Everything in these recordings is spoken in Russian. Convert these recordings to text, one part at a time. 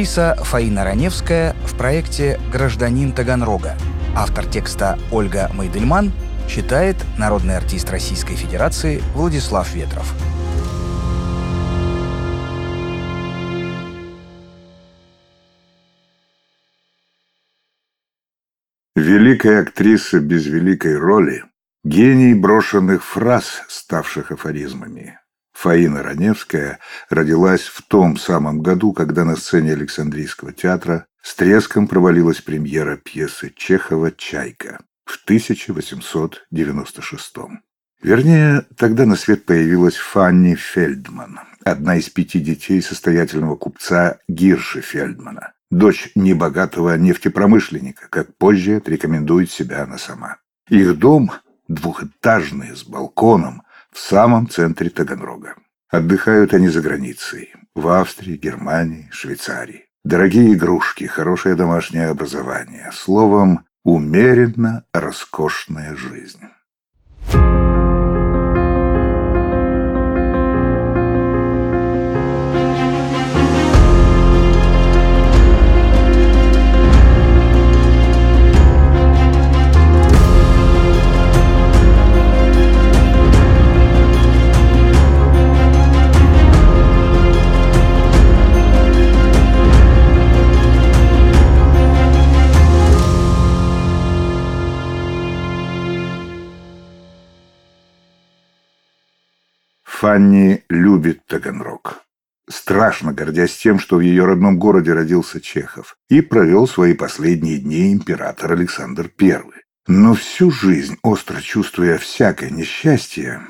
Актриса Фаина Раневская в проекте «Гражданин Таганрога». Автор текста Ольга Майдельман читает народный артист Российской Федерации Владислав Ветров. Великая актриса без великой роли, гений брошенных фраз, ставших афоризмами, Фаина Раневская родилась в том самом году, когда на сцене Александрийского театра с треском провалилась премьера пьесы Чехова «Чайка» в 1896 Вернее, тогда на свет появилась Фанни Фельдман, одна из пяти детей состоятельного купца Гирши Фельдмана, дочь небогатого нефтепромышленника, как позже отрекомендует себя она сама. Их дом, двухэтажный, с балконом, в самом центре Таганрога. Отдыхают они за границей, в Австрии, Германии, Швейцарии. Дорогие игрушки, хорошее домашнее образование. Словом, умеренно роскошная жизнь. Фанни любит Таганрог. Страшно гордясь тем, что в ее родном городе родился Чехов и провел свои последние дни император Александр I. Но всю жизнь, остро чувствуя всякое несчастье,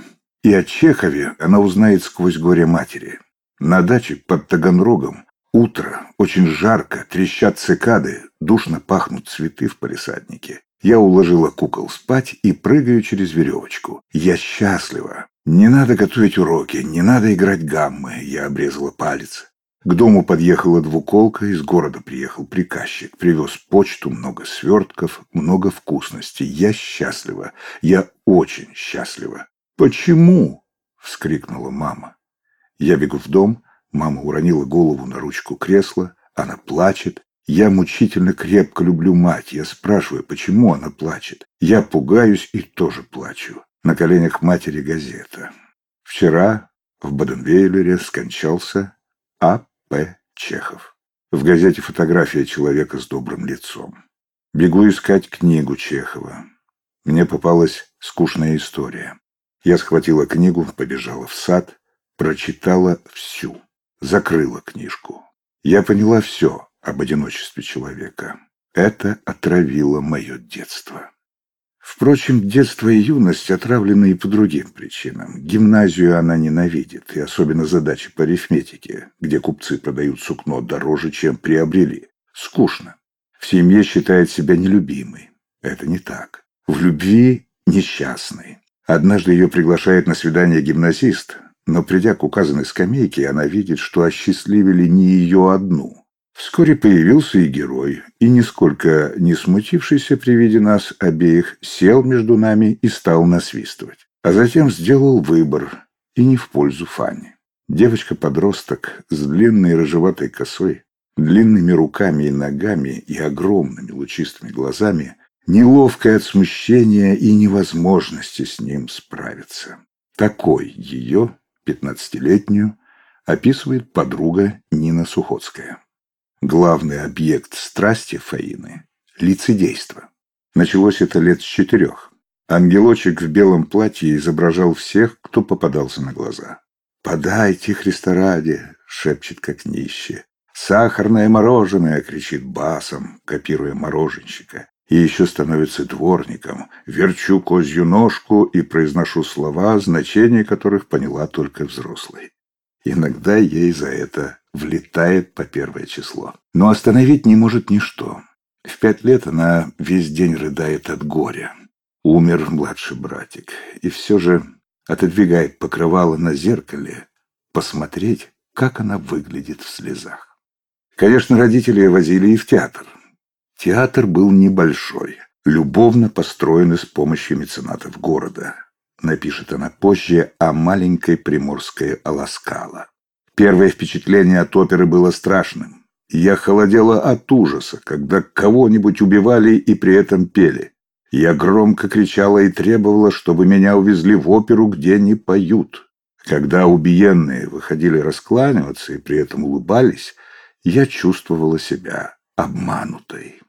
и о Чехове она узнает сквозь горе матери. На даче под Таганрогом утро, очень жарко, трещат цикады, душно пахнут цветы в палисаднике. Я уложила кукол спать и прыгаю через веревочку. Я счастлива. Не надо готовить уроки, не надо играть гаммы. Я обрезала палец. К дому подъехала двуколка, из города приехал приказчик. Привез почту, много свертков, много вкусностей. Я счастлива. Я очень счастлива. «Почему?» — вскрикнула мама. Я бегу в дом. Мама уронила голову на ручку кресла. Она плачет. Я мучительно крепко люблю мать. Я спрашиваю, почему она плачет. Я пугаюсь и тоже плачу. На коленях матери газета. Вчера в Баденвейлере скончался А.П. Чехов. В газете фотография человека с добрым лицом. Бегу искать книгу Чехова. Мне попалась скучная история. Я схватила книгу, побежала в сад, прочитала всю, закрыла книжку. Я поняла все об одиночестве человека. Это отравило мое детство. Впрочем, детство и юность отравлены и по другим причинам. Гимназию она ненавидит, и особенно задачи по арифметике, где купцы продают сукно дороже, чем приобрели. Скучно. В семье считает себя нелюбимой. Это не так. В любви несчастной. Однажды ее приглашает на свидание гимназист, но придя к указанной скамейке, она видит, что осчастливили не ее одну – Вскоре появился и герой, и, нисколько не смутившийся при виде нас обеих, сел между нами и стал насвистывать. А затем сделал выбор, и не в пользу Фани. Девочка-подросток с длинной рыжеватой косой, длинными руками и ногами и огромными лучистыми глазами, неловкая от смущения и невозможности с ним справиться. Такой ее, пятнадцатилетнюю, описывает подруга Нина Сухоцкая. Главный объект страсти Фаины – лицедейство. Началось это лет с четырех. Ангелочек в белом платье изображал всех, кто попадался на глаза. «Подайте, Христа ради!» – шепчет как нищие. «Сахарное мороженое!» – кричит басом, копируя мороженщика. И еще становится дворником. Верчу козью ножку и произношу слова, значение которых поняла только взрослый. Иногда ей за это влетает по первое число. Но остановить не может ничто. В пять лет она весь день рыдает от горя. Умер младший братик. И все же отодвигает покрывало на зеркале, посмотреть, как она выглядит в слезах. Конечно, родители возили и в театр. Театр был небольшой, любовно построенный с помощью меценатов города. Напишет она позже о маленькой приморской Аласкала. Первое впечатление от оперы было страшным. Я холодела от ужаса, когда кого-нибудь убивали и при этом пели. Я громко кричала и требовала, чтобы меня увезли в оперу, где не поют. Когда убиенные выходили раскланиваться и при этом улыбались, я чувствовала себя обманутой.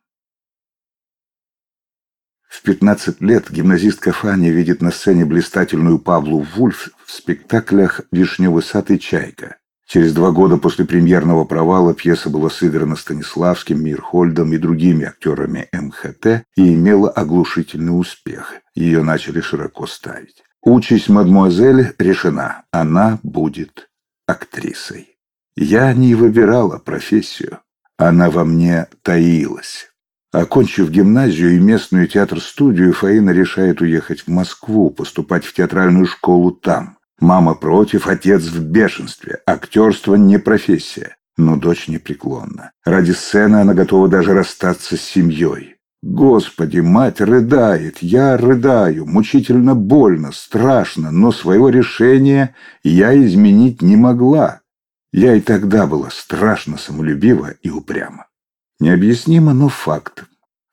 В 15 лет гимназистка Фаня видит на сцене блистательную Павлу Вульф в спектаклях «Вишневый сад» и «Чайка». Через два года после премьерного провала пьеса была сыграна Станиславским, Мирхольдом и другими актерами МХТ и имела оглушительный успех. Ее начали широко ставить. Участь мадмуазель решена. Она будет актрисой. Я не выбирала профессию. Она во мне таилась. Окончив гимназию и местную театр-студию, Фаина решает уехать в Москву, поступать в театральную школу там. Мама против, отец в бешенстве. Актерство не профессия. Но дочь непреклонна. Ради сцены она готова даже расстаться с семьей. Господи, мать рыдает, я рыдаю, мучительно больно, страшно, но своего решения я изменить не могла. Я и тогда была страшно самолюбива и упряма. Необъяснимо, но факт.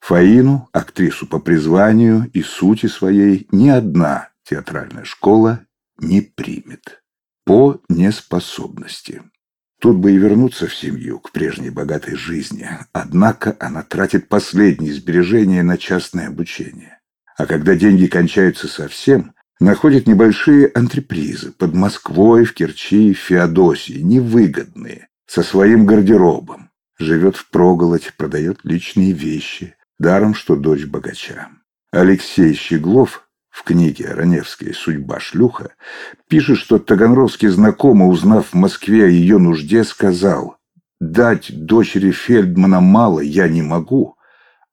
Фаину, актрису по призванию и сути своей, ни одна театральная школа не примет по неспособности. Тут бы и вернуться в семью, к прежней богатой жизни. Однако она тратит последние сбережения на частное обучение. А когда деньги кончаются совсем, находит небольшие антрепризы под Москвой, в Керчи, в Феодосии, невыгодные, со своим гардеробом. Живет в проголодь, продает личные вещи, даром, что дочь богача. Алексей Щеглов в книге «Раневская судьба шлюха» пишет, что Таганровский знакомый, узнав в Москве о ее нужде, сказал «Дать дочери Фельдмана мало я не могу,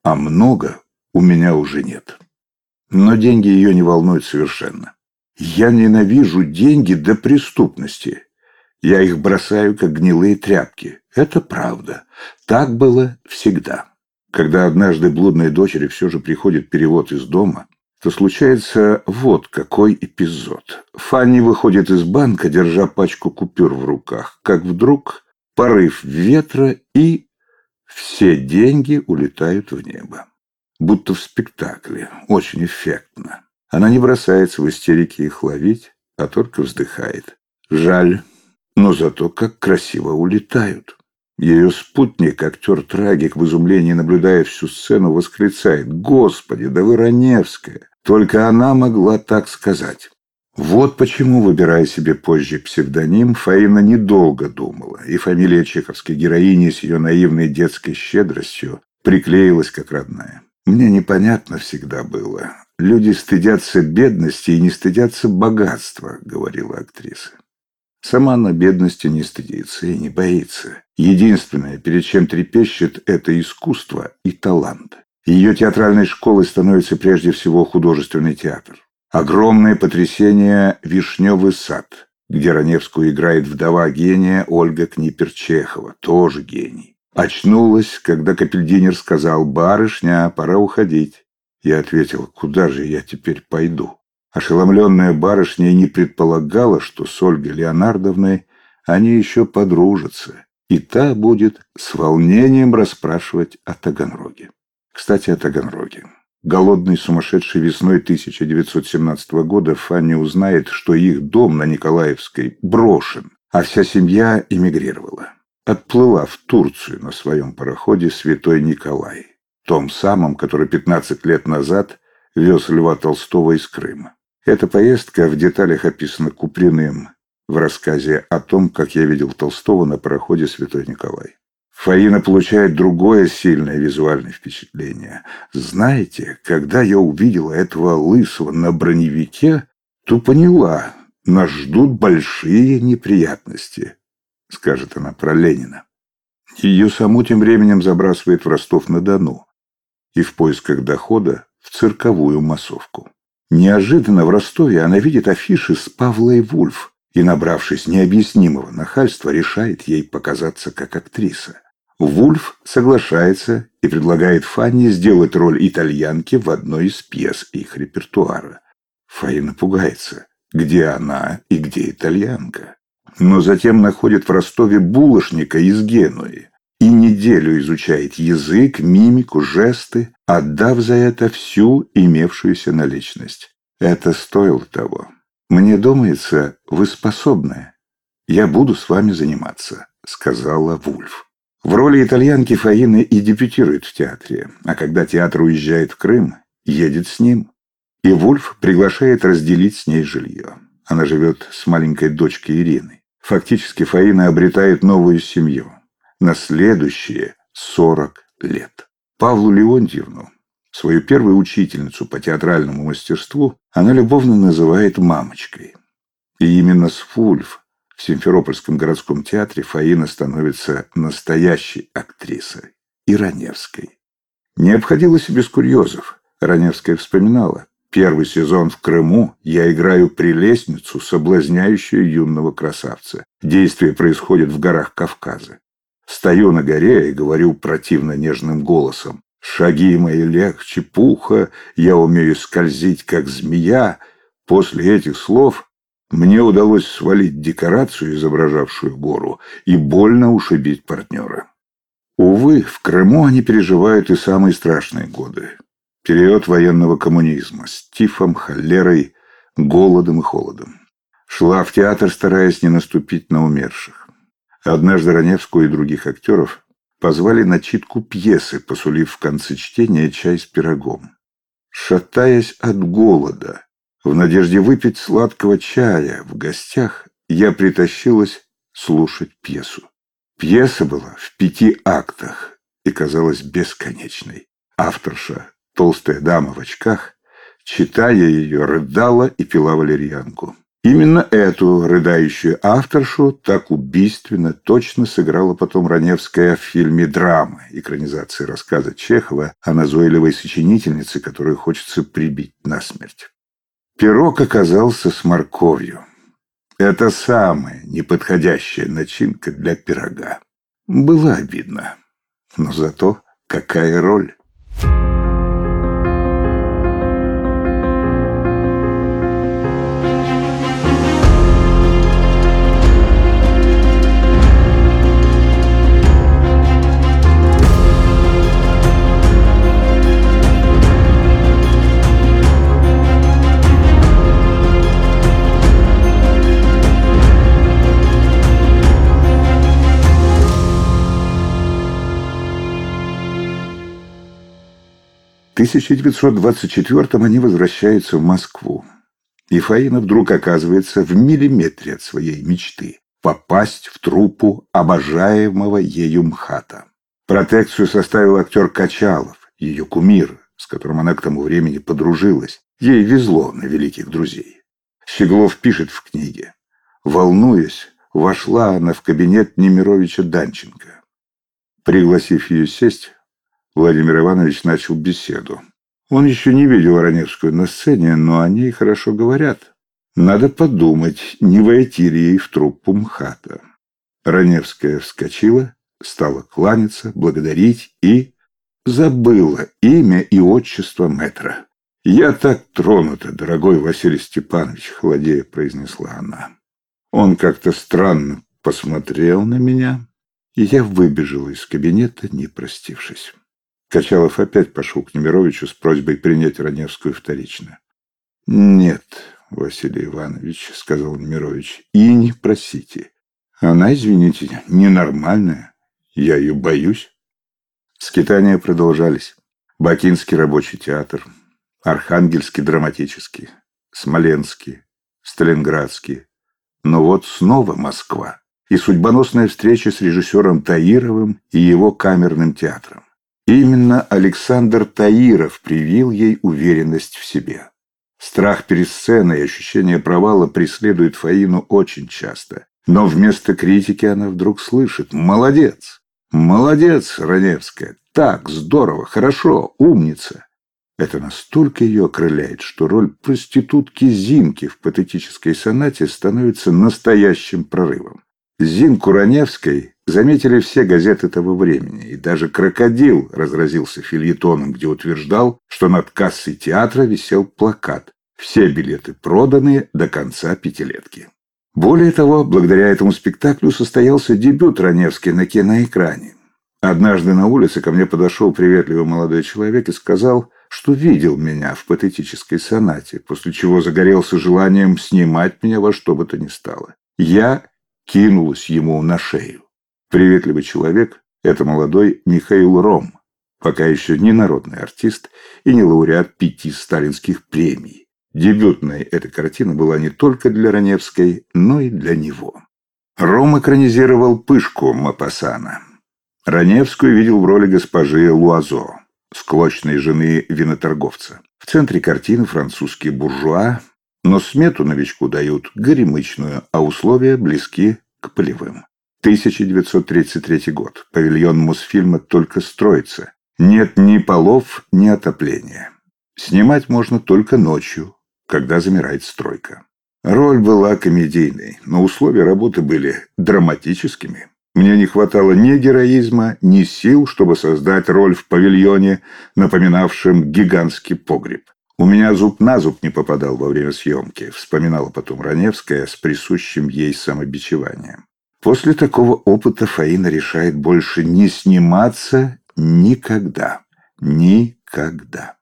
а много у меня уже нет». Но деньги ее не волнуют совершенно. «Я ненавижу деньги до преступности. Я их бросаю, как гнилые тряпки. Это правда. Так было всегда». Когда однажды блудной дочери все же приходит перевод из дома, то случается вот какой эпизод. Фанни выходит из банка, держа пачку купюр в руках, как вдруг порыв ветра и все деньги улетают в небо. Будто в спектакле. Очень эффектно. Она не бросается в истерике их ловить, а только вздыхает. Жаль, но зато как красиво улетают. Ее спутник, актер-трагик, в изумлении наблюдая всю сцену, восклицает «Господи, да вы Раневская! Только она могла так сказать. Вот почему, выбирая себе позже псевдоним, Фаина недолго думала, и фамилия чеховской героини с ее наивной детской щедростью приклеилась как родная. Мне непонятно всегда было. Люди стыдятся бедности и не стыдятся богатства, говорила актриса. Сама она бедности не стыдится и не боится. Единственное, перед чем трепещет, это искусство и талант. Ее театральной школой становится прежде всего художественный театр. Огромное потрясение «Вишневый сад», где Раневскую играет вдова гения Ольга Книперчехова, тоже гений. Очнулась, когда Капельдинер сказал «Барышня, пора уходить». Я ответил «Куда же я теперь пойду?» Ошеломленная барышня не предполагала, что с Ольгой Леонардовной они еще подружатся, и та будет с волнением расспрашивать о Таганроге. Кстати, о Таганроге. Голодной сумасшедшей весной 1917 года Фанни узнает, что их дом на Николаевской брошен, а вся семья эмигрировала. Отплыла в Турцию на своем пароходе «Святой Николай», том самом, который 15 лет назад вез Льва Толстого из Крыма. Эта поездка в деталях описана Куприным в рассказе о том, как я видел Толстого на пароходе «Святой Николай». Фаина получает другое сильное визуальное впечатление. Знаете, когда я увидела этого лысого на броневике, то поняла, нас ждут большие неприятности, скажет она про Ленина. Ее саму тем временем забрасывает в Ростов-на-Дону и в поисках дохода в цирковую массовку. Неожиданно в Ростове она видит афиши с Павлой Вульф и, набравшись необъяснимого нахальства, решает ей показаться как актриса. Вульф соглашается и предлагает Фанни сделать роль итальянки в одной из пьес их репертуара. Фаина пугается, где она и где итальянка. Но затем находит в Ростове булочника из Генуи. И неделю изучает язык, мимику, жесты, отдав за это всю имевшуюся наличность. Это стоило того. Мне думается, вы способны. Я буду с вами заниматься, сказала Вульф. В роли итальянки Фаина и дебютирует в театре, а когда театр уезжает в Крым, едет с ним. И Вульф приглашает разделить с ней жилье. Она живет с маленькой дочкой Ириной. Фактически Фаина обретает новую семью на следующие 40 лет. Павлу Леонтьевну, свою первую учительницу по театральному мастерству, она любовно называет «мамочкой». И именно с Фульф в Симферопольском городском театре Фаина становится настоящей актрисой и Раневской. Не обходилось и без курьезов. Раневская вспоминала. Первый сезон в Крыму я играю прелестницу, соблазняющую юного красавца. Действие происходит в горах Кавказа. Стою на горе и говорю противно нежным голосом. Шаги мои легче пуха, я умею скользить, как змея. После этих слов мне удалось свалить декорацию, изображавшую гору, и больно ушибить партнера. Увы, в Крыму они переживают и самые страшные годы. Период военного коммунизма с тифом, холерой, голодом и холодом. Шла в театр, стараясь не наступить на умерших. Однажды Раневскую и других актеров позвали на читку пьесы, посулив в конце чтения чай с пирогом. Шатаясь от голода, в надежде выпить сладкого чая в гостях, я притащилась слушать пьесу. Пьеса была в пяти актах и казалась бесконечной. Авторша, толстая дама в очках, читая ее, рыдала и пила валерьянку. Именно эту рыдающую авторшу так убийственно точно сыграла потом Раневская в фильме «Драма», экранизации рассказа Чехова о назойливой сочинительнице, которую хочется прибить насмерть. Пирог оказался с морковью. Это самая неподходящая начинка для пирога. Было обидно. Но зато какая роль. 1924-м они возвращаются в Москву. И Фаина вдруг оказывается в миллиметре от своей мечты – попасть в труппу обожаемого ею МХАТа. Протекцию составил актер Качалов, ее кумир, с которым она к тому времени подружилась. Ей везло на великих друзей. Щеглов пишет в книге. Волнуясь, вошла она в кабинет Немировича Данченко. Пригласив ее сесть, Владимир Иванович начал беседу. Он еще не видел Раневскую на сцене, но о ней хорошо говорят. Надо подумать, не войти ли ей в труппу МХАТа. Раневская вскочила, стала кланяться, благодарить и забыла имя и отчество мэтра. «Я так тронута, дорогой Василий Степанович», — холодея произнесла она. Он как-то странно посмотрел на меня, и я выбежала из кабинета, не простившись. Качалов опять пошел к Немировичу с просьбой принять Раневскую вторично. «Нет, Василий Иванович», — сказал Немирович, — «и не просите. Она, извините, ненормальная. Я ее боюсь». Скитания продолжались. Бакинский рабочий театр, Архангельский драматический, Смоленский, Сталинградский. Но вот снова Москва и судьбоносная встреча с режиссером Таировым и его камерным театром. Именно Александр Таиров привил ей уверенность в себе. Страх перед сценой и ощущение провала преследует Фаину очень часто. Но вместо критики она вдруг слышит «Молодец! Молодец, Раневская! Так, здорово, хорошо, умница!» Это настолько ее окрыляет, что роль проститутки Зинки в патетической сонате становится настоящим прорывом. Зинку Раневской заметили все газеты того времени, и даже «Крокодил» разразился фильетоном, где утверждал, что над кассой театра висел плакат «Все билеты проданы до конца пятилетки». Более того, благодаря этому спектаклю состоялся дебют Раневской на киноэкране. Однажды на улице ко мне подошел приветливый молодой человек и сказал, что видел меня в патетической сонате, после чего загорелся желанием снимать меня во что бы то ни стало. Я кинулась ему на шею. Приветливый человек – это молодой Михаил Ром, пока еще не народный артист и не лауреат пяти сталинских премий. Дебютной эта картина была не только для Раневской, но и для него. Ром экранизировал «Пышку» Мапасана. Раневскую видел в роли госпожи Луазо, склочной жены виноторговца. В центре картины французские буржуа, но смету новичку дают горемычную, а условия близки к полевым. 1933 год. Павильон Мосфильма только строится. Нет ни полов, ни отопления. Снимать можно только ночью, когда замирает стройка. Роль была комедийной, но условия работы были драматическими. Мне не хватало ни героизма, ни сил, чтобы создать роль в павильоне, напоминавшем гигантский погреб. У меня зуб на зуб не попадал во время съемки, вспоминала потом Раневская с присущим ей самобичеванием. После такого опыта Фаина решает больше не сниматься никогда. Никогда.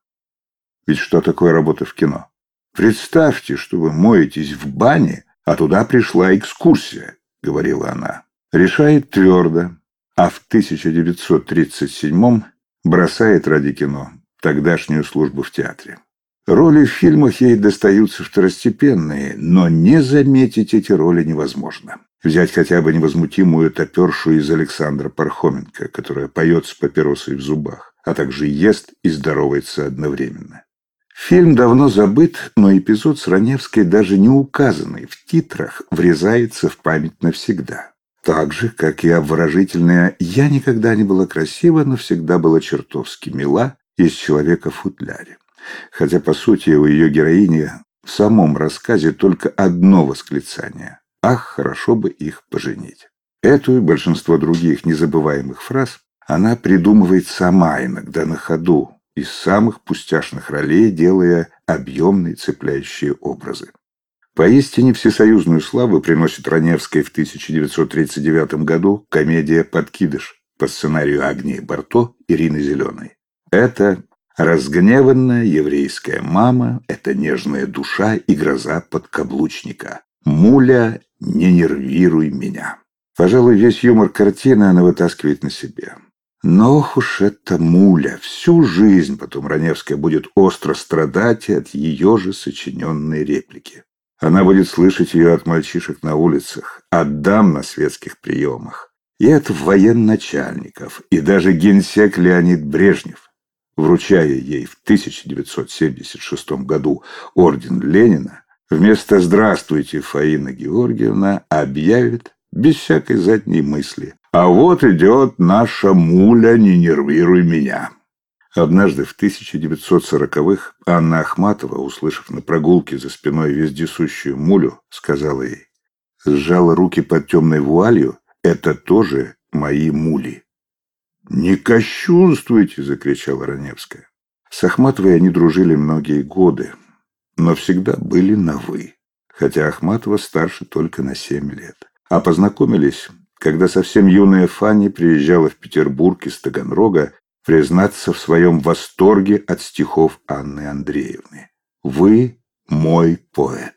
Ведь что такое работа в кино? Представьте, что вы моетесь в бане, а туда пришла экскурсия, говорила она. Решает твердо, а в 1937 бросает ради кино тогдашнюю службу в театре. Роли в фильмах ей достаются второстепенные, но не заметить эти роли невозможно. Взять хотя бы невозмутимую топершу из Александра Пархоменко, которая поет с папиросой в зубах, а также ест и здоровается одновременно. Фильм давно забыт, но эпизод с Раневской, даже не указанный в титрах, врезается в память навсегда. Так же, как и обворожительная «Я никогда не была красива, но всегда была чертовски мила» из «Человека в футляре». Хотя, по сути, у ее героини в самом рассказе только одно восклицание «Ах, хорошо бы их поженить». Эту и большинство других незабываемых фраз она придумывает сама, иногда на ходу, из самых пустяшных ролей, делая объемные цепляющие образы. Поистине всесоюзную славу приносит Раневской в 1939 году комедия «Подкидыш» по сценарию Агнии Барто Ирины Зеленой. Это разгневанная еврейская мама, это нежная душа и гроза подкаблучника. «Муля, не нервируй меня». Пожалуй, весь юмор картины она вытаскивает на себе. Но ох уж эта муля, всю жизнь потом Раневская будет остро страдать от ее же сочиненной реплики. Она будет слышать ее от мальчишек на улицах, от дам на светских приемах, и от военачальников, и даже генсек Леонид Брежнев, вручая ей в 1976 году орден Ленина, вместо «Здравствуйте, Фаина Георгиевна» объявит без всякой задней мысли «А вот идет наша муля, не нервируй меня». Однажды в 1940-х Анна Ахматова, услышав на прогулке за спиной вездесущую мулю, сказала ей, сжала руки под темной вуалью, это тоже мои мули. «Не кощунствуйте!» — закричала Раневская. С Ахматовой они дружили многие годы, но всегда были на «вы», хотя Ахматова старше только на семь лет. А познакомились, когда совсем юная Фанни приезжала в Петербург из Таганрога признаться в своем восторге от стихов Анны Андреевны. «Вы мой поэт».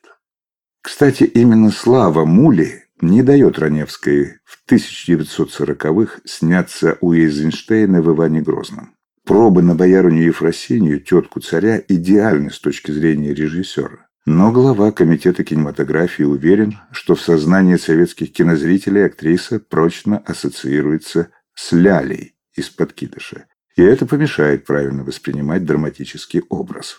Кстати, именно слава Мули не дает Раневской в 1940-х сняться у Эйзенштейна в Иване Грозном. Пробы на боярыню Ефросинию, тетку царя, идеальны с точки зрения режиссера. Но глава комитета кинематографии уверен, что в сознании советских кинозрителей актриса прочно ассоциируется с Лялей из «Подкидыша», и это помешает правильно воспринимать драматический образ.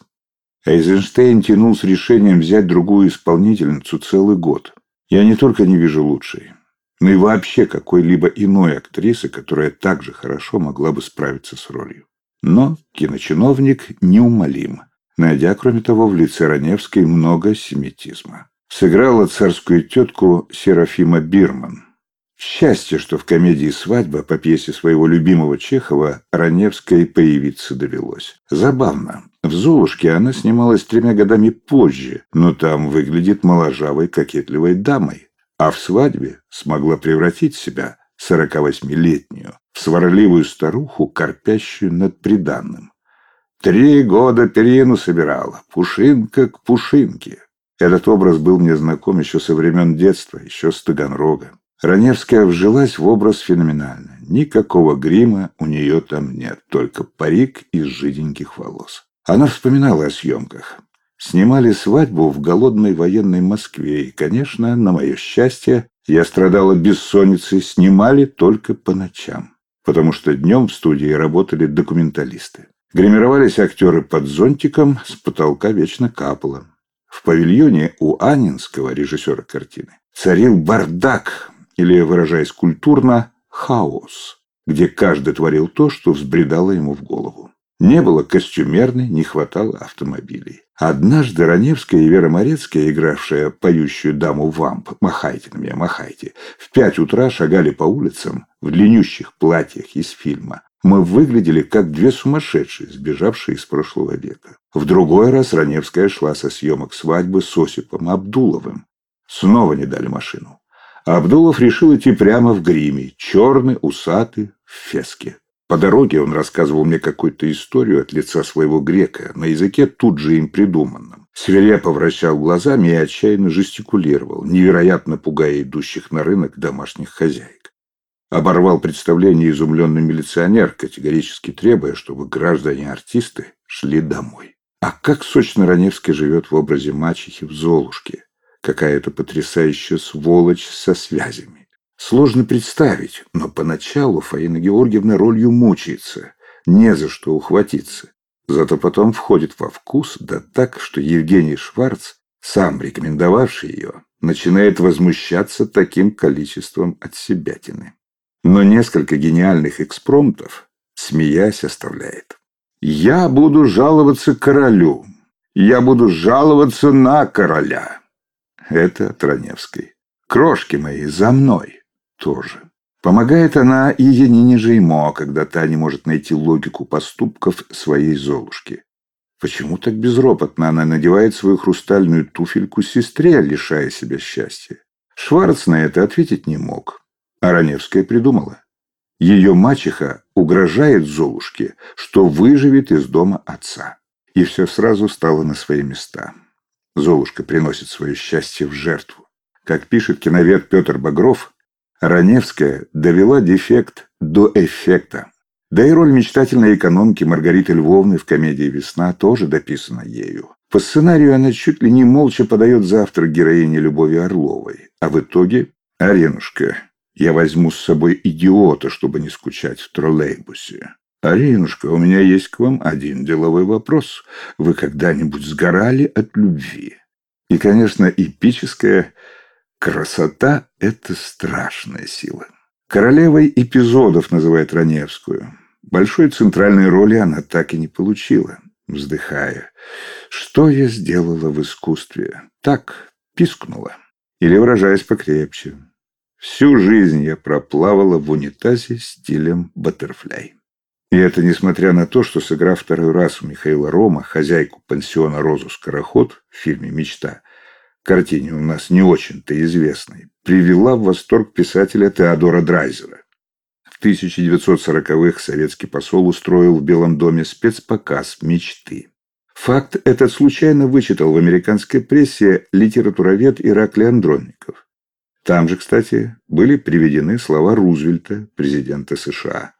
Эйзенштейн тянул с решением взять другую исполнительницу целый год. Я не только не вижу лучшей, но и вообще какой-либо иной актрисы, которая так же хорошо могла бы справиться с ролью. Но киночиновник неумолим, найдя, кроме того, в лице Раневской много семитизма. Сыграла царскую тетку Серафима Бирман – Счастье, что в комедии «Свадьба» по пьесе своего любимого Чехова Раневской появиться довелось. Забавно. В «Золушке» она снималась тремя годами позже, но там выглядит моложавой кокетливой дамой. А в «Свадьбе» смогла превратить себя, 48-летнюю, в сварливую старуху, корпящую над приданным. Три года перину собирала, пушинка к пушинке. Этот образ был мне знаком еще со времен детства, еще с Таганрога. Раневская вжилась в образ феноменально. Никакого грима у нее там нет, только парик из жиденьких волос. Она вспоминала о съемках. Снимали свадьбу в голодной военной Москве, и, конечно, на мое счастье, я страдала бессонницей, снимали только по ночам, потому что днем в студии работали документалисты. Гримировались актеры под зонтиком, с потолка вечно капало. В павильоне у Анинского, режиссера картины, царил бардак, или, выражаясь культурно, хаос, где каждый творил то, что взбредало ему в голову. Не было костюмерной, не хватало автомобилей. Однажды Раневская и Вера Морецкая, игравшая поющую даму вамп «Махайте на меня, махайте», в пять утра шагали по улицам в длиннющих платьях из фильма. Мы выглядели как две сумасшедшие, сбежавшие из прошлого века. В другой раз Раневская шла со съемок свадьбы с Осипом Абдуловым. Снова не дали машину. Абдулов решил идти прямо в гриме, черный, усатый, в феске. По дороге он рассказывал мне какую-то историю от лица своего грека, на языке тут же им придуманном. Свирепо вращал глазами и отчаянно жестикулировал, невероятно пугая идущих на рынок домашних хозяек. Оборвал представление изумленный милиционер, категорически требуя, чтобы граждане-артисты шли домой. А как сочно Раневский живет в образе мачехи в «Золушке». Какая-то потрясающая сволочь со связями. Сложно представить, но поначалу Фаина Георгиевна ролью мучается, не за что ухватиться. Зато потом входит во вкус, да так, что Евгений Шварц, сам рекомендовавший ее, начинает возмущаться таким количеством отсебятины. Но несколько гениальных экспромтов, смеясь, оставляет. «Я буду жаловаться королю. Я буду жаловаться на короля». Это Троневской. «Крошки мои, за мной!» Тоже. Помогает она и Янине Жеймо, когда та не может найти логику поступков своей Золушки. Почему так безропотно она надевает свою хрустальную туфельку сестре, лишая себя счастья? Шварц на это ответить не мог. А Раневская придумала. Ее мачеха угрожает Золушке, что выживет из дома отца. И все сразу стало на свои места. Золушка приносит свое счастье в жертву. Как пишет киновед Петр Багров, Раневская довела дефект до эффекта. Да и роль мечтательной экономки Маргариты Львовны в комедии «Весна» тоже дописана ею. По сценарию она чуть ли не молча подает завтрак героине Любови Орловой. А в итоге «Аренушка, я возьму с собой идиота, чтобы не скучать в троллейбусе». «Аринушка, у меня есть к вам один деловой вопрос. Вы когда-нибудь сгорали от любви?» И, конечно, эпическая Красота — это страшная сила. Королевой эпизодов называет Раневскую. Большой центральной роли она так и не получила, вздыхая. Что я сделала в искусстве? Так, пискнула. Или, выражаясь покрепче, всю жизнь я проплавала в унитазе стилем баттерфляй. И это несмотря на то, что, сыграв второй раз у Михаила Рома, хозяйку пансиона «Розу Скороход» в фильме «Мечта», картине у нас не очень-то известной, привела в восторг писателя Теодора Драйзера. В 1940-х советский посол устроил в Белом доме спецпоказ «Мечты». Факт этот случайно вычитал в американской прессе литературовед Ираклий Андронников. Там же, кстати, были приведены слова Рузвельта, президента США.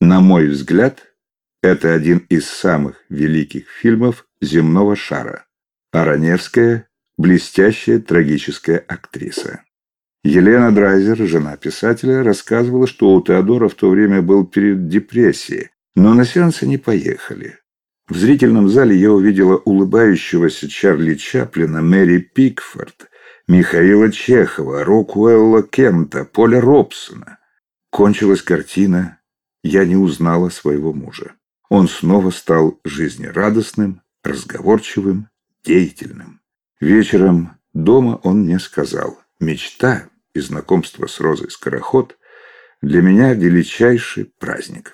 На мой взгляд, это один из самых великих фильмов земного шара. А Раневская блестящая трагическая актриса. Елена Драйзер, жена писателя, рассказывала, что у Теодора в то время был период депрессии, но на сеансы не поехали. В зрительном зале я увидела улыбающегося Чарли Чаплина, Мэри Пикфорд, Михаила Чехова, Рокуэлла Кента, Поля Робсона. Кончилась картина «Я не узнала своего мужа». Он снова стал жизнерадостным, разговорчивым, деятельным. Вечером дома он мне сказал, мечта и знакомство с Розой Скороход для меня величайший праздник.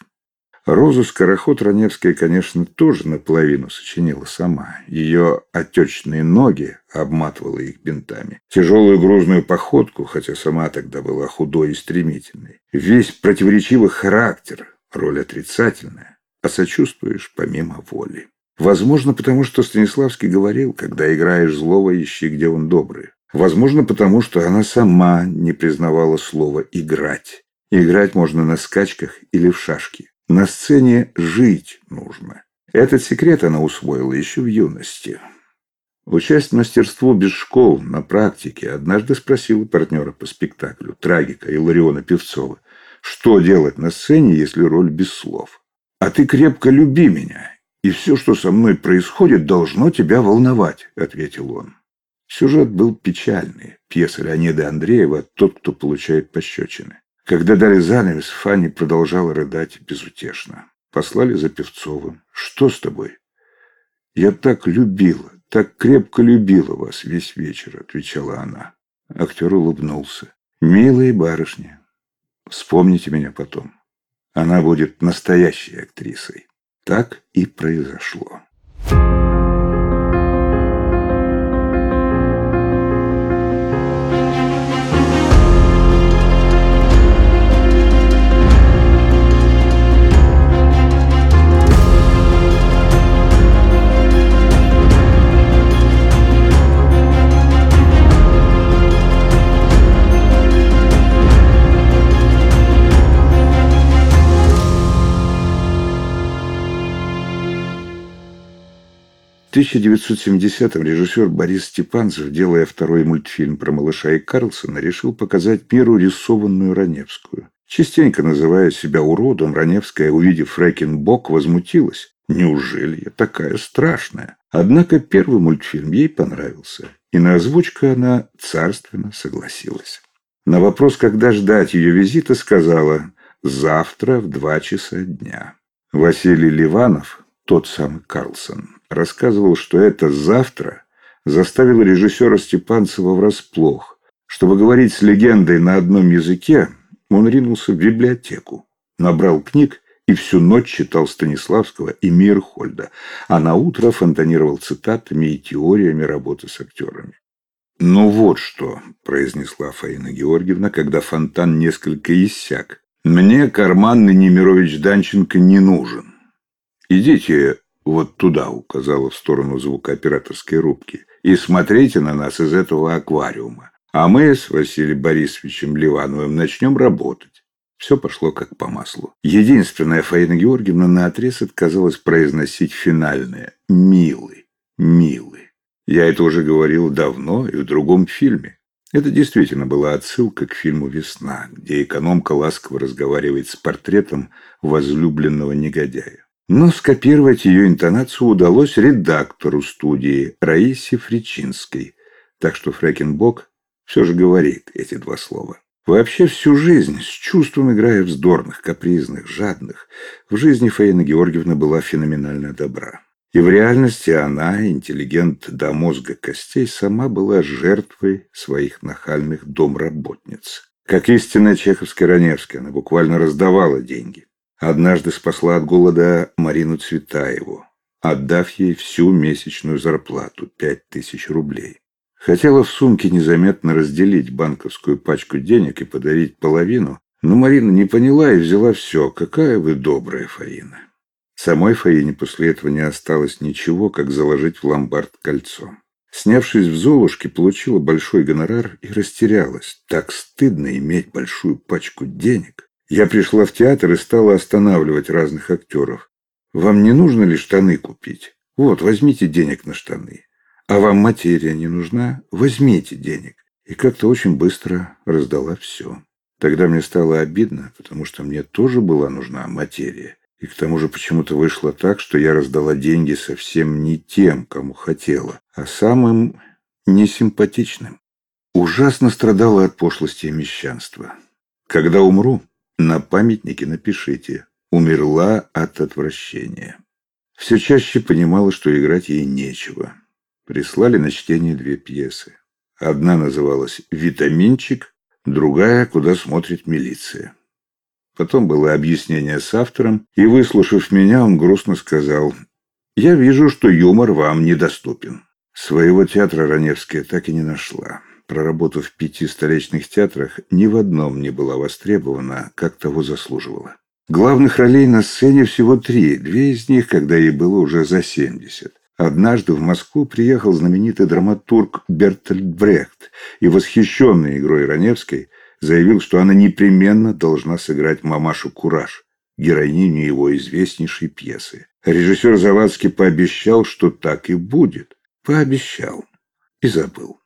Розу Скороход Раневская, конечно, тоже наполовину сочинила сама. Ее отечные ноги обматывала их бинтами. Тяжелую грузную походку, хотя сама тогда была худой и стремительной. Весь противоречивый характер, роль отрицательная, а сочувствуешь помимо воли. Возможно, потому что Станиславский говорил, когда играешь злого, ищи, где он добрый. Возможно, потому что она сама не признавала слова «играть». Играть можно на скачках или в шашки. На сцене жить нужно. Этот секрет она усвоила еще в юности. Участь мастерству без школ, на практике, однажды спросила партнера по спектаклю, трагика Илариона Певцова, что делать на сцене, если роль без слов. «А ты крепко люби меня, и все, что со мной происходит, должно тебя волновать», — ответил он. Сюжет был печальный. Пьеса Леонида Андреева «Тот, кто получает пощечины». Когда дали занавес, Фанни продолжала рыдать безутешно. Послали за Певцовым. «Что с тобой?» «Я так любила, так крепко любила вас весь вечер», — отвечала она. Актер улыбнулся. «Милые барышни, вспомните меня потом. Она будет настоящей актрисой». Так и произошло. 1970-м режиссер Борис Степанцев, делая второй мультфильм про малыша и Карлсона, решил показать миру рисованную Раневскую. Частенько называя себя уродом, Раневская, увидев Фрэкинбок, возмутилась. «Неужели я такая страшная?» Однако первый мультфильм ей понравился, и на озвучку она царственно согласилась. На вопрос, когда ждать ее визита, сказала «завтра в два часа дня». Василий Ливанов, тот самый Карлсон, рассказывал, что это «завтра» заставило режиссера Степанцева врасплох. Чтобы говорить с легендой на одном языке, он ринулся в библиотеку, набрал книг и всю ночь читал Станиславского и Мирхольда, а на утро фонтанировал цитатами и теориями работы с актерами. «Ну вот что», – произнесла Фаина Георгиевна, когда фонтан несколько иссяк. «Мне карманный Немирович Данченко не нужен. Идите вот туда, указала в сторону звукооператорской рубки, и смотрите на нас из этого аквариума. А мы с Василием Борисовичем Ливановым начнем работать. Все пошло как по маслу. Единственная Фаина Георгиевна наотрез отказалась произносить финальное «милый, милый». Я это уже говорил давно и в другом фильме. Это действительно была отсылка к фильму «Весна», где экономка ласково разговаривает с портретом возлюбленного негодяя. Но скопировать ее интонацию удалось редактору студии Раисе Фричинской, так что Фрэкенбок все же говорит эти два слова. Вообще всю жизнь, с чувством играя вздорных, капризных, жадных, в жизни Фаина Георгиевна была феноменально добра. И в реальности она, интеллигент до мозга костей, сама была жертвой своих нахальных домработниц. Как истинная чеховская Раневская, она буквально раздавала деньги. Однажды спасла от голода Марину Цветаеву, отдав ей всю месячную зарплату – пять тысяч рублей. Хотела в сумке незаметно разделить банковскую пачку денег и подарить половину, но Марина не поняла и взяла все. Какая вы добрая, Фаина. Самой Фаине после этого не осталось ничего, как заложить в ломбард кольцо. Снявшись в Золушке, получила большой гонорар и растерялась. Так стыдно иметь большую пачку денег. Я пришла в театр и стала останавливать разных актеров. Вам не нужно ли штаны купить? Вот, возьмите денег на штаны. А вам материя не нужна? Возьмите денег. И как-то очень быстро раздала все. Тогда мне стало обидно, потому что мне тоже была нужна материя. И к тому же почему-то вышло так, что я раздала деньги совсем не тем, кому хотела, а самым несимпатичным. Ужасно страдала от пошлости и мещанства. Когда умру, на памятнике напишите «Умерла от отвращения». Все чаще понимала, что играть ей нечего. Прислали на чтение две пьесы. Одна называлась «Витаминчик», другая «Куда смотрит милиция». Потом было объяснение с автором, и, выслушав меня, он грустно сказал, «Я вижу, что юмор вам недоступен». Своего театра Раневская так и не нашла. Проработав в пяти столичных театрах, ни в одном не была востребована, как того заслуживала. Главных ролей на сцене всего три, две из них, когда ей было уже за 70. Однажды в Москву приехал знаменитый драматург Бертольд Брехт и, восхищенный игрой Раневской, заявил, что она непременно должна сыграть мамашу Кураж, героиню его известнейшей пьесы. Режиссер Завадский пообещал, что так и будет. Пообещал. И забыл.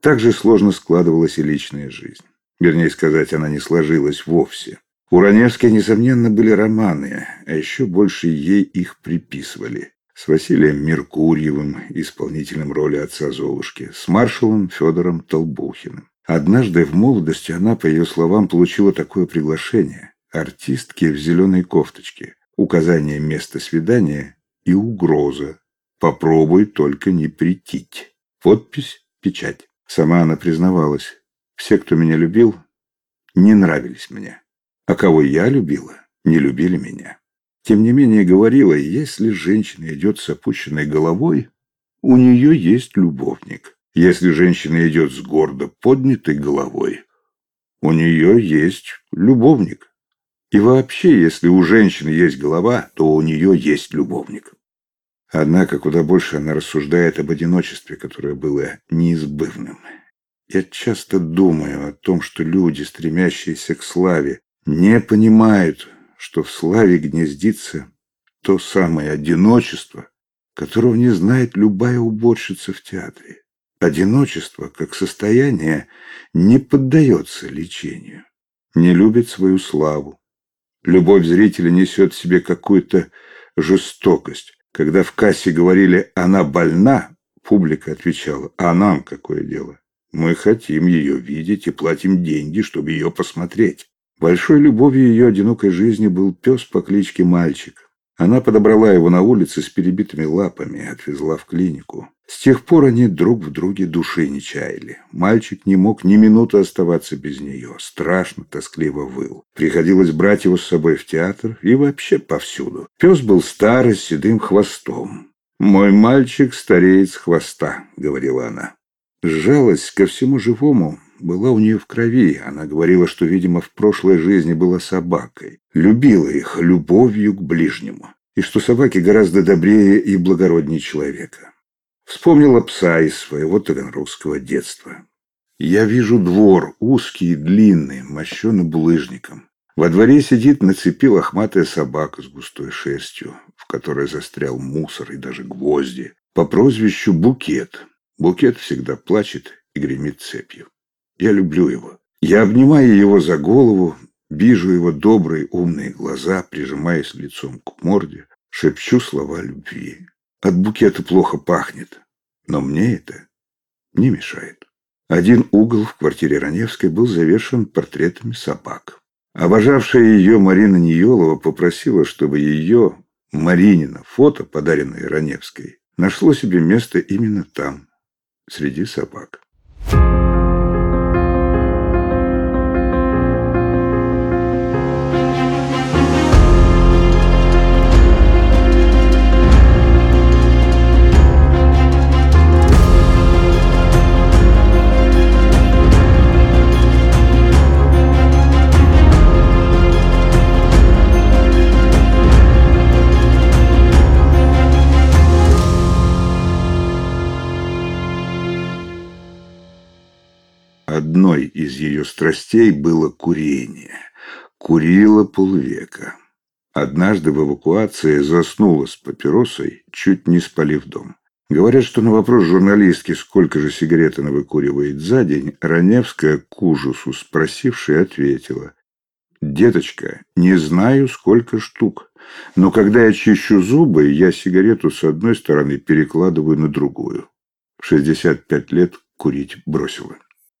Так же сложно складывалась и личная жизнь. Вернее сказать, она не сложилась вовсе. У Раневской, несомненно, были романы, а еще больше ей их приписывали. С Василием Меркурьевым, исполнителем роли отца Золушки, с маршалом Федором Толбухиным. Однажды в молодости она, по ее словам, получила такое приглашение. Артистки в зеленой кофточке, указание места свидания и угроза. Попробуй только не прийти. Подпись, печать. Сама она признавалась. Все, кто меня любил, не нравились мне. А кого я любила, не любили меня. Тем не менее говорила, если женщина идет с опущенной головой, у нее есть любовник. Если женщина идет с гордо поднятой головой, у нее есть любовник. И вообще, если у женщины есть голова, то у нее есть любовник. Однако куда больше она рассуждает об одиночестве, которое было неизбывным. Я часто думаю о том, что люди, стремящиеся к славе, не понимают, что в славе гнездится то самое одиночество, которого не знает любая уборщица в театре. Одиночество, как состояние, не поддается лечению, не любит свою славу. Любовь зрителя несет в себе какую-то жестокость, когда в кассе говорили «она больна», публика отвечала «а нам какое дело? Мы хотим ее видеть и платим деньги, чтобы ее посмотреть». Большой любовью ее одинокой жизни был пес по кличке Мальчик. Она подобрала его на улице с перебитыми лапами, отвезла в клинику. С тех пор они друг в друге души не чаяли. Мальчик не мог ни минуты оставаться без нее. Страшно, тоскливо выл. Приходилось брать его с собой в театр и вообще повсюду. Пес был старый, с седым хвостом. «Мой мальчик стареет с хвоста», — говорила она. Жалость ко всему живому была у нее в крови. Она говорила, что, видимо, в прошлой жизни была собакой. Любила их любовью к ближнему. И что собаки гораздо добрее и благороднее человека. Вспомнила пса из своего таганрогского детства. Я вижу двор, узкий и длинный, мощенный булыжником. Во дворе сидит на цепи лохматая собака с густой шерстью, в которой застрял мусор и даже гвозди, по прозвищу Букет. Букет всегда плачет и гремит цепью. Я люблю его. Я обнимаю его за голову, вижу его добрые умные глаза, прижимаясь лицом к морде, шепчу слова любви. От букета плохо пахнет, но мне это не мешает. Один угол в квартире Раневской был завершен портретами собак. Обожавшая ее Марина Ниелова попросила, чтобы ее, Маринина, фото, подаренное Раневской, нашло себе место именно там, среди собак. Одной из ее страстей было курение. Курила полвека. Однажды в эвакуации заснула с папиросой, чуть не спалив дом. Говорят, что на вопрос журналистки, сколько же сигарет она выкуривает за день, Раневская к ужасу спросившая ответила. «Деточка, не знаю, сколько штук, но когда я чищу зубы, я сигарету с одной стороны перекладываю на другую». В 65 лет курить бросила.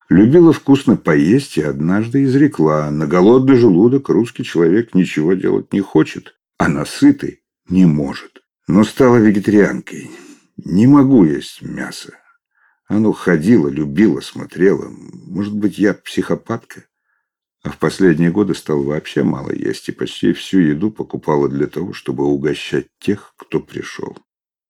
Любила вкусно поесть и однажды изрекла, на голодный желудок русский человек ничего делать не хочет, а на сытый не может. Но стала вегетарианкой. Не могу есть мясо. Оно ходило, любило, смотрело. Может быть, я психопатка? А в последние годы стал вообще мало есть и почти всю еду покупала для того, чтобы угощать тех, кто пришел.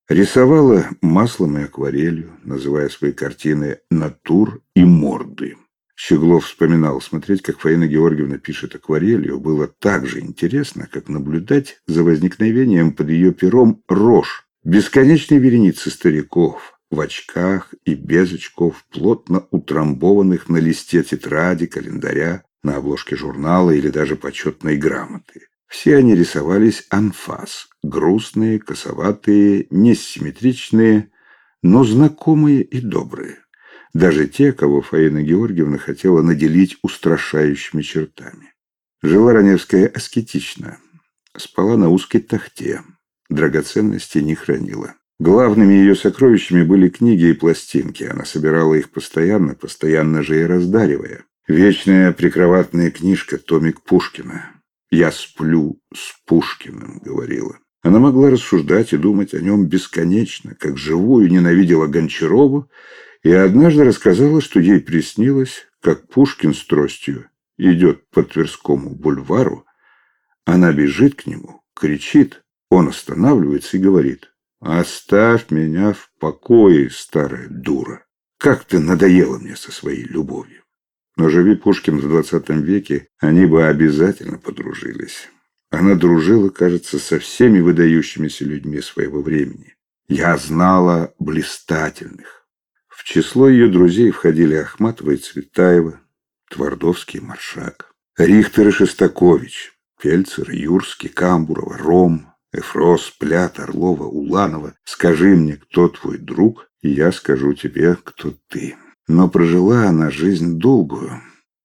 Рисовала маслом и акварелью, называя свои картины «натур» и «морды». Щеглов вспоминал, смотреть, как Фаина Георгиевна пишет акварелью, было так же интересно, как наблюдать за возникновением под ее пером рожь, бесконечной вереницы стариков, в очках и без очков, плотно утрамбованных на листе тетради, календаря, на обложке журнала или даже почетной грамоты. Все они рисовались анфас, грустные, косоватые, несимметричные, но знакомые и добрые. Даже те, кого Фаина Георгиевна хотела наделить устрашающими чертами. Жила Раневская аскетично, спала на узкой тахте, драгоценностей не хранила. Главными ее сокровищами были книги и пластинки. Она собирала их постоянно, постоянно же и раздаривая. Вечная прикроватная книжка «Томик Пушкина». «Я сплю с Пушкиным», — говорила. Она могла рассуждать и думать о нем бесконечно, как живую ненавидела Гончарова, и однажды рассказала, что ей приснилось, как Пушкин с тростью идет по Тверскому бульвару, она бежит к нему, кричит, он останавливается и говорит «Оставь меня в покое, старая дура! Как ты надоела мне со своей любовью!» Но живи Пушкин в двадцатом веке, они бы обязательно подружились. Она дружила, кажется, со всеми выдающимися людьми своего времени. Я знала блистательных. В число ее друзей входили Ахматова и Цветаева, Твардовский и Маршак, Рихтер и Шестакович, Фельдцер, Юрский, Камбурова, Ром, Эфрос, Плят, Орлова, Уланова. Скажи мне, кто твой друг, и я скажу тебе, кто ты. Но прожила она жизнь долгую.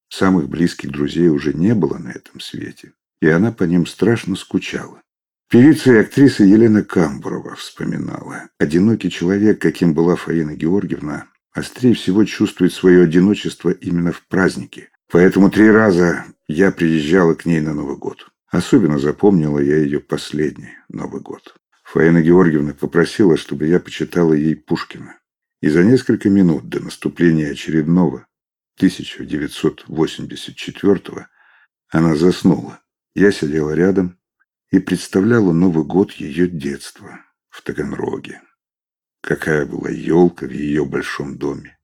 Самых близких друзей уже не было на этом свете, и она по ним страшно скучала. Певица и актриса Елена Камбурова вспоминала. Одинокий человек, каким была Фаина Георгиевна, острее всего чувствует свое одиночество именно в празднике. Поэтому три раза я приезжала к ней на Новый год. Особенно запомнила я ее последний Новый год. Фаина Георгиевна попросила, чтобы я почитала ей Пушкина. И за несколько минут до наступления очередного 1984 она заснула. Я сидела рядом и представляла Новый год ее детства в Таганроге. Какая была елка в ее большом доме.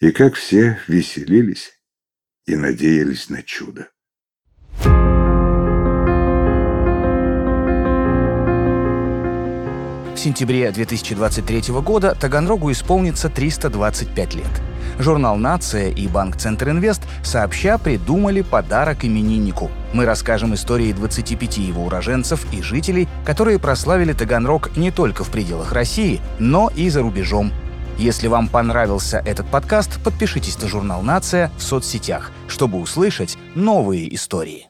И как все веселились и надеялись на чудо. Сентябре 2023 года Таганрогу исполнится 325 лет. Журнал «Нация» и Банк Центр Инвест сообща придумали подарок имениннику. Мы расскажем истории 25 его уроженцев и жителей, которые прославили Таганрог не только в пределах России, но и за рубежом. Если вам понравился этот подкаст, подпишитесь на журнал «Нация» в соцсетях, чтобы услышать новые истории.